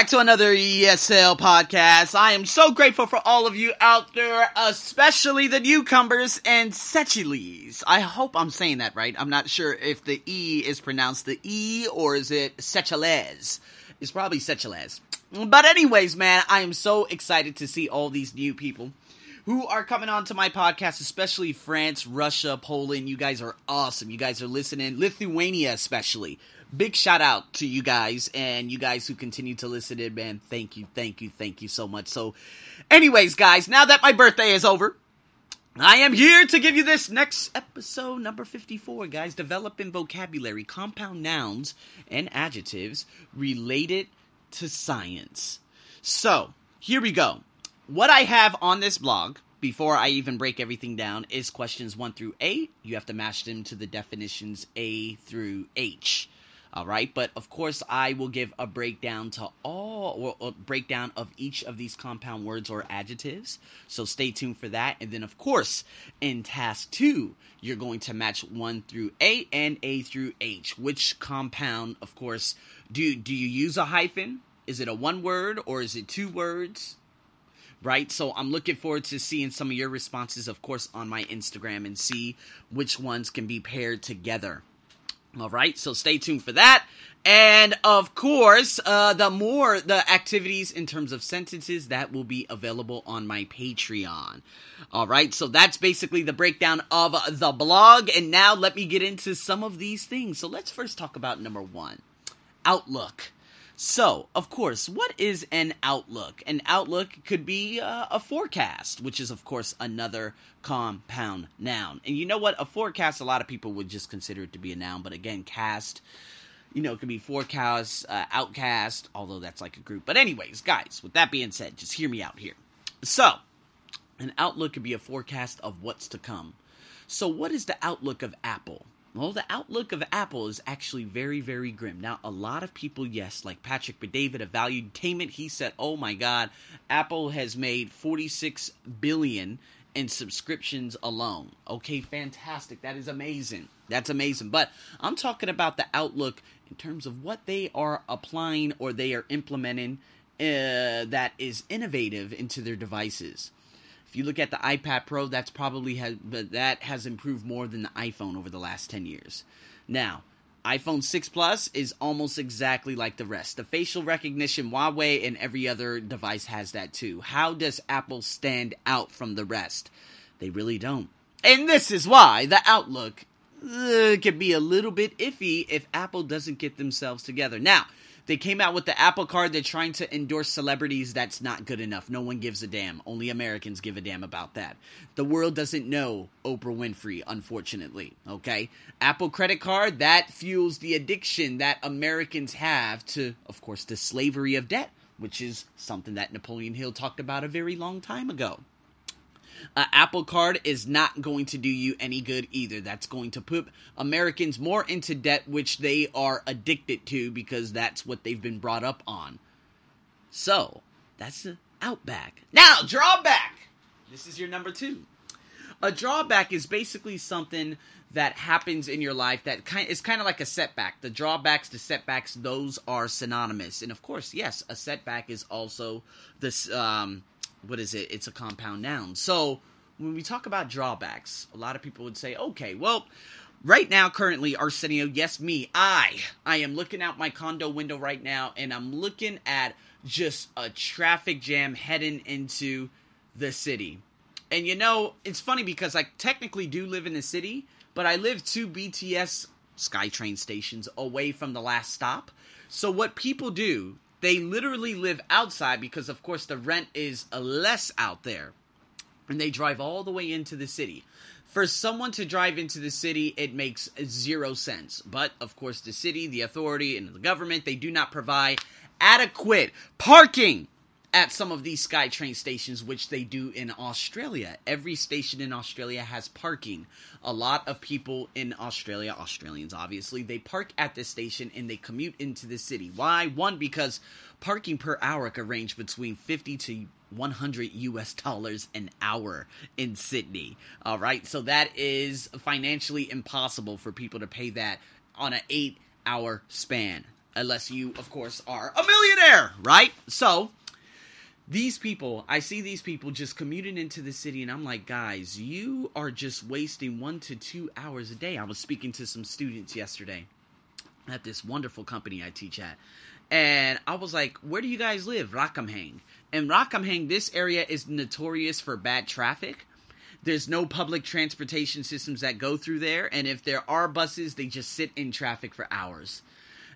back to another ESL podcast. I am so grateful for all of you out there, especially the newcomers and Sechiles. I hope I'm saying that right. I'm not sure if the E is pronounced the E or is it Sechiles. It's probably Sechiles. But anyways, man, I am so excited to see all these new people who are coming on to my podcast, especially France, Russia, Poland. You guys are awesome. You guys are listening. Lithuania, especially big shout out to you guys and you guys who continue to listen in, man. Thank you, thank you, thank you so much. So, anyways, guys, now that my birthday is over, I am here to give you this next episode, number 54, guys. Developing vocabulary, compound nouns, and adjectives related to science. So, here we go. What I have on this blog, before I even break everything down, is questions 1 through 8. You have to match them to the definitions A through H. All right, but of course, I will give a breakdown to all or, a breakdown of each of these compound words or adjectives. So stay tuned for that. And then, of course, in task two, you're going to match one through A and A through H. Which compound, of course, do do you use a hyphen? Is it a one word or is it two words? Right? So I'm looking forward to seeing some of your responses, of course, on my Instagram and see which ones can be paired together. All right, so stay tuned for that. And of course, uh, the more the activities in terms of sentences that will be available on my Patreon. All right, so that's basically the breakdown of the blog. And now let me get into some of these things. So let's first talk about number one Outlook. So, of course, what is an outlook? An outlook could be uh, a forecast, which is, of course, another compound noun. And you know what? A forecast, a lot of people would just consider it to be a noun, but again, cast, you know, it could be forecast, uh, outcast, although that's like a group. But, anyways, guys, with that being said, just hear me out here. So, an outlook could be a forecast of what's to come. So, what is the outlook of Apple? Well, the outlook of Apple is actually very, very grim. Now, a lot of people, yes, like Patrick Bet-David of Valuetainment, he said, "Oh my God, Apple has made 46 billion in subscriptions alone." Okay, fantastic. That is amazing. That's amazing. But I'm talking about the outlook in terms of what they are applying or they are implementing uh, that is innovative into their devices. If you look at the iPad Pro, that's probably has that has improved more than the iPhone over the last 10 years. Now, iPhone 6 Plus is almost exactly like the rest. The facial recognition, Huawei and every other device has that too. How does Apple stand out from the rest? They really don't. And this is why the outlook uh, can be a little bit iffy if Apple doesn't get themselves together. Now, they came out with the Apple Card. They're trying to endorse celebrities. That's not good enough. No one gives a damn. Only Americans give a damn about that. The world doesn't know Oprah Winfrey, unfortunately. Okay? Apple Credit Card, that fuels the addiction that Americans have to, of course, the slavery of debt, which is something that Napoleon Hill talked about a very long time ago uh, Apple Card is not going to do you any good either. That's going to put Americans more into debt, which they are addicted to because that's what they've been brought up on. So, that's the outback. Now, drawback! This is your number two. A drawback is basically something that happens in your life that kind is kind of like a setback. The drawbacks, the setbacks, those are synonymous. And of course, yes, a setback is also this um, what is it? It's a compound noun. So when we talk about drawbacks, a lot of people would say, okay, well, right now, currently, Arsenio, yes, me, I, I am looking out my condo window right now, and I'm looking at just a traffic jam heading into the city. And you know, it's funny because I technically do live in the city, but I live two BTS SkyTrain stations away from the last stop. So what people do they literally live outside because, of course, the rent is less out there. And they drive all the way into the city. For someone to drive into the city, it makes zero sense. But, of course, the city, the authority, and the government, they do not provide adequate parking at some of these SkyTrain stations, which they do in Australia. Every station in Australia has parking. A lot of people in Australia, Australians obviously, they park at this station and they commute into the city. Why? One, because parking per hour can range between 50 to 100 US dollars an hour in Sydney. All right, so that is financially impossible for people to pay that on an eight hour span. unless you, of course, are a millionaire, right? So, these people, I see these people just commuting into the city, and I'm like, guys, you are just wasting one to two hours a day. I was speaking to some students yesterday at this wonderful company I teach at. And I was like, where do you guys live? Ramkhamhaeng. And Ramkhamhaeng, this area is notorious for bad traffic. There's no public transportation systems that go through there. And if there are buses, they just sit in traffic for hours.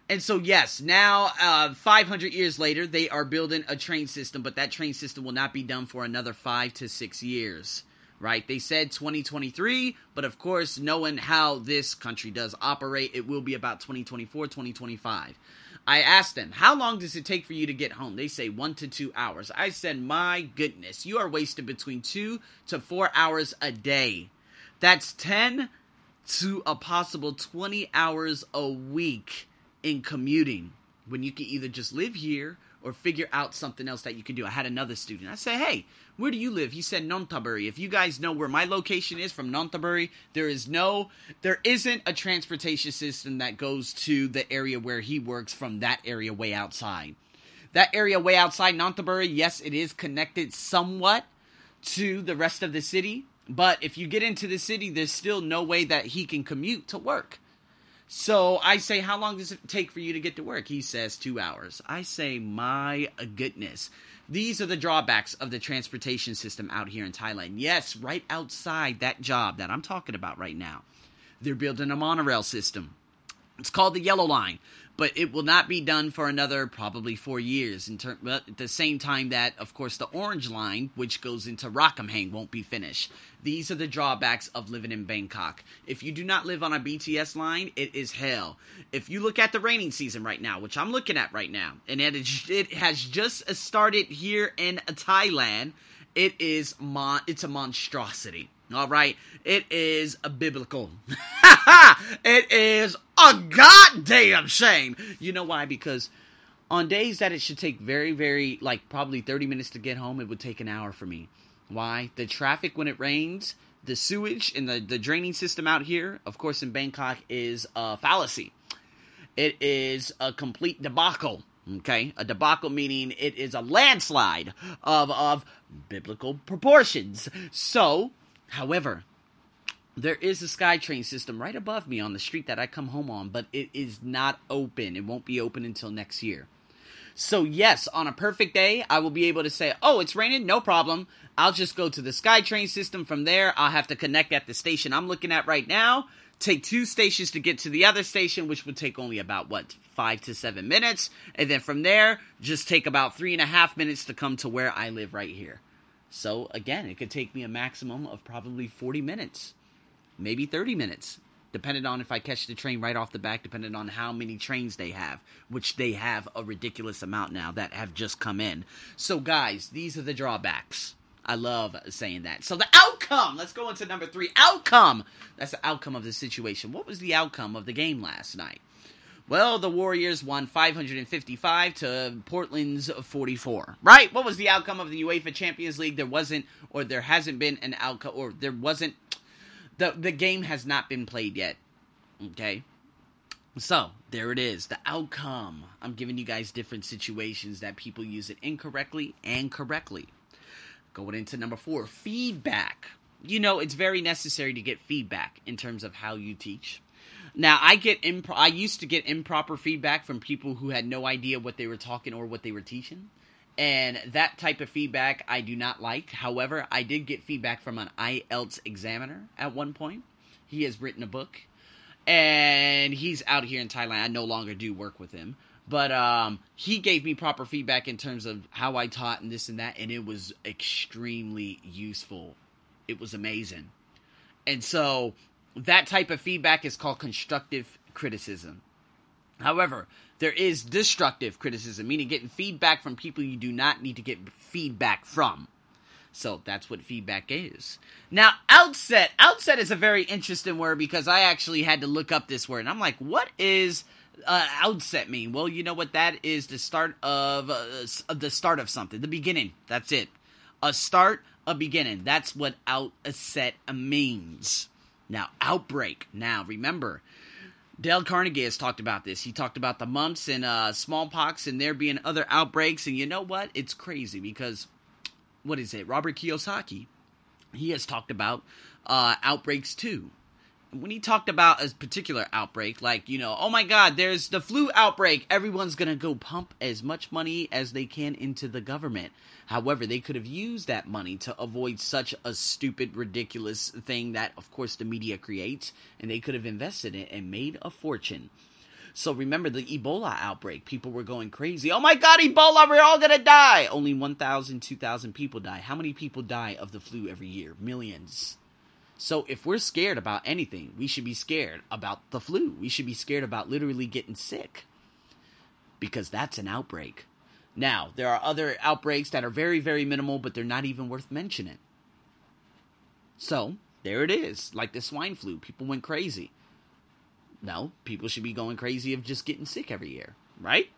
And so, yes, now uh, 500 years later, they are building a train system, but that train system will not be done for another five to six years right? They said 2023, but of course, knowing how this country does operate, it will be about 2024, 2025. I asked them, How long does it take for you to get home? They say one to two hours. I said, My goodness, you are wasting between two to four hours a day. That's 10 to a possible 20 hours a week in commuting when you can either just live here or figure out something else that you can do. I had another student. I said, "Hey, where do you live?" He said, "Nonthaburi." If you guys know where my location is from Nonthaburi, there is no there isn't a transportation system that goes to the area where he works from that area way outside. That area way outside Nonthaburi, yes, it is connected somewhat to the rest of the city, but if you get into the city, there's still no way that he can commute to work. So I say, How long does it take for you to get to work? He says, Two hours. I say, My goodness. These are the drawbacks of the transportation system out here in Thailand. Yes, right outside that job that I'm talking about right now, they're building a monorail system. It's called the Yellow Line but it will not be done for another probably four years. In ter- at the same time that, of course, the Orange Line, which goes into Ramkhamhaeng, won't be finished. These are the drawbacks of living in Bangkok. If you do not live on a BTS line, it is hell. If you look at the raining season right now, which I'm looking at right now, and it, is, it has just started here in Thailand, it is mon- it's a monstrosity. All right, it is a biblical. it is a goddamn shame. You know why? Because on days that it should take very, very, like probably 30 minutes to get home, it would take an hour for me. Why? The traffic when it rains, the sewage and the, the draining system out here, of course, in Bangkok, is a fallacy. It is a complete debacle. Okay, a debacle meaning it is a landslide of of biblical proportions. So, however, there is a SkyTrain system right above me on the street that I come home on, but it is not open. It won't be open until next year. So, yes, on a perfect day, I will be able to say, oh, it's raining, no problem. I'll just go to the SkyTrain system. From there, I'll have to connect at the station I'm looking at right now, take two stations to get to the other station, which would take only about, what, five to seven minutes. And then from there, just take about three and a half minutes to come to where I live right here. So, again, it could take me a maximum of probably 40 minutes maybe 30 minutes, depending on if I catch the train right off the back, depending on how many trains they have, which they have a ridiculous amount now that have just come in. So, guys, these are the drawbacks. I love saying that. So, the outcome, let's go into number three. Outcome. That's the outcome of the situation. What was the outcome of the game last night? Well, the Warriors won 555 to Portland's 44. Right? What was the outcome of the UEFA Champions League? There wasn't, or there hasn't been an outcome, or there wasn't the the game has not been played yet. Okay. So, there it is. The outcome. I'm giving you guys different situations that people use it incorrectly and correctly. Going into number 4, feedback. You know, it's very necessary to get feedback in terms of how you teach. Now, I get imp- I used to get improper feedback from people who had no idea what they were talking or what they were teaching. And that type of feedback I do not like. However, I did get feedback from an IELTS examiner at one point. He has written a book, and he's out here in Thailand. I no longer do work with him, but um, he gave me proper feedback in terms of how I taught and this and that, and it was extremely useful. It was amazing. And so that type of feedback is called constructive criticism. However, there is destructive criticism, meaning getting feedback from people you do not need to get feedback from. So that's what feedback is. Now, outset. Outset is a very interesting word because I actually had to look up this word. And I'm like, what is uh, outset mean? Well, you know what that is the start of uh, the start of something, the beginning. That's it. A start, a beginning. That's what outset means. Now, outbreak. Now, remember, Dale Carnegie has talked about this. He talked about the mumps and uh, smallpox and there being other outbreaks. And you know what? It's crazy because, what is it? Robert Kiyosaki, he has talked about uh, outbreaks too when he talked about a particular outbreak, like, you know, oh my god, there's the flu outbreak, everyone's gonna go pump as much money as they can into the government. However, they could have used that money to avoid such a stupid, ridiculous thing that, of course, the media creates, and they could have invested in it and made a fortune. So remember the Ebola outbreak. People were going crazy. Oh my god, Ebola, we're all gonna die! Only 1,000, 2,000 people die. How many people die of the flu every year? Millions. So if we're scared about anything, we should be scared about the flu. We should be scared about literally getting sick. Because that's an outbreak. Now, there are other outbreaks that are very, very minimal, but they're not even worth mentioning. So, there it is. Like the swine flu. People went crazy. No, people should be going crazy of just getting sick every year, right?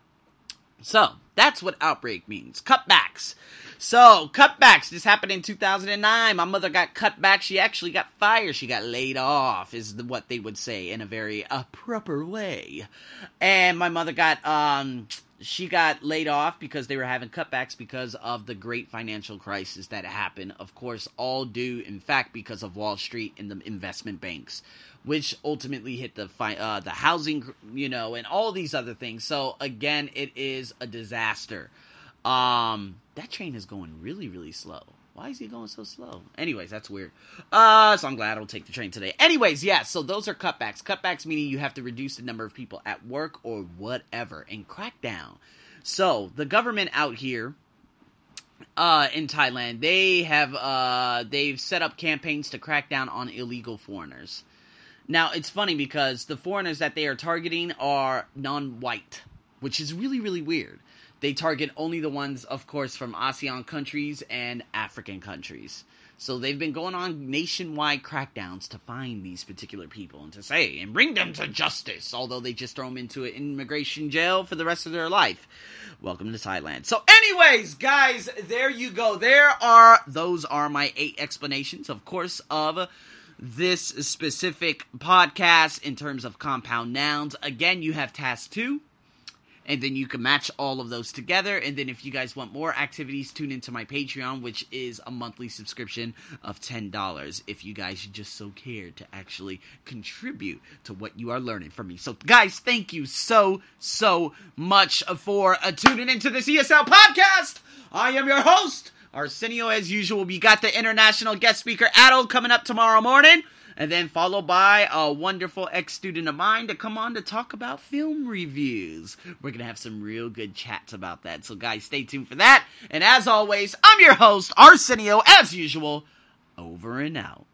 So, that's what outbreak means. Cutbacks. So, cutbacks. This happened in 2009. My mother got cut back. She actually got fired. She got laid off, is what they would say in a very uh, proper way. And my mother got, um, she got laid off because they were having cutbacks because of the great financial crisis that happened. Of course, all due, in fact, because of Wall Street and the investment banks, which ultimately hit the fi- uh, the housing, you know, and all these other things. So again, it is a disaster. Um, that train is going really, really slow. Why is he going so slow? Anyways, that's weird. Uh, so I'm glad I'll take the train today. Anyways, yeah, so those are cutbacks. Cutbacks meaning you have to reduce the number of people at work or whatever and crack down. So the government out here uh, in Thailand, they have uh, they've set up campaigns to crack down on illegal foreigners. Now it's funny because the foreigners that they are targeting are non-white, which is really really weird. They target only the ones, of course, from ASEAN countries and African countries. So they've been going on nationwide crackdowns to find these particular people and to say and bring them to justice, although they just throw them into an immigration jail for the rest of their life. Welcome to Thailand. So, anyways, guys, there you go. There are those are my eight explanations, of course, of this specific podcast in terms of compound nouns. Again, you have task two and then you can match all of those together. And then if you guys want more activities, tune into my Patreon, which is a monthly subscription of $10 if you guys just so care to actually contribute to what you are learning from me. So, guys, thank you so, so much for uh, tuning into this ESL podcast. I am your host, Arsenio, as usual. We got the international guest speaker, Adel, coming up tomorrow morning and then followed by a wonderful ex student of mine to come on to talk about film reviews. We're to have some real good chats about that. So, guys, stay tuned for that. And as always, I'm your host, Arsenio, as usual, over and out.